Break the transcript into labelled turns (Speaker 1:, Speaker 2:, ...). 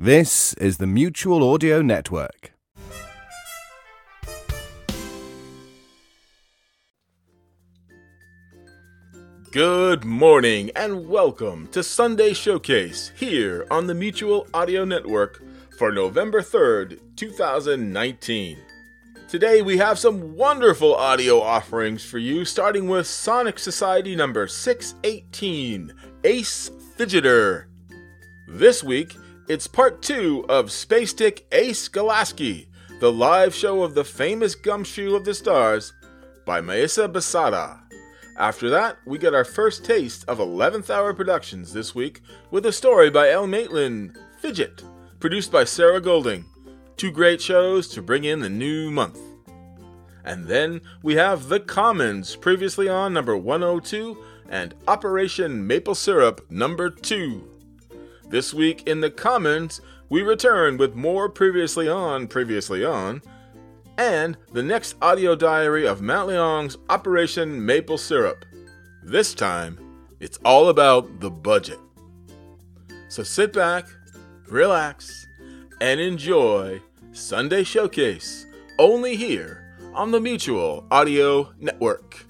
Speaker 1: This is the Mutual Audio Network.
Speaker 2: Good morning and welcome to Sunday Showcase here on the Mutual Audio Network for November 3rd, 2019. Today we have some wonderful audio offerings for you, starting with Sonic Society number 618, Ace Fidgeter. This week, it's part two of Space Stick Ace Galaski, the live show of the famous Gumshoe of the Stars by Maisa Basada. After that, we get our first taste of 11th Hour Productions this week with a story by El Maitland, Fidget, produced by Sarah Golding. Two great shows to bring in the new month. And then we have The Commons, previously on number 102, and Operation Maple Syrup number 2. This week in The Commons, we return with more previously on, previously on, and the next audio diary of Matt Leong's Operation Maple Syrup. This time, it's all about the budget. So sit back, relax, and enjoy Sunday Showcase only here on the Mutual Audio Network.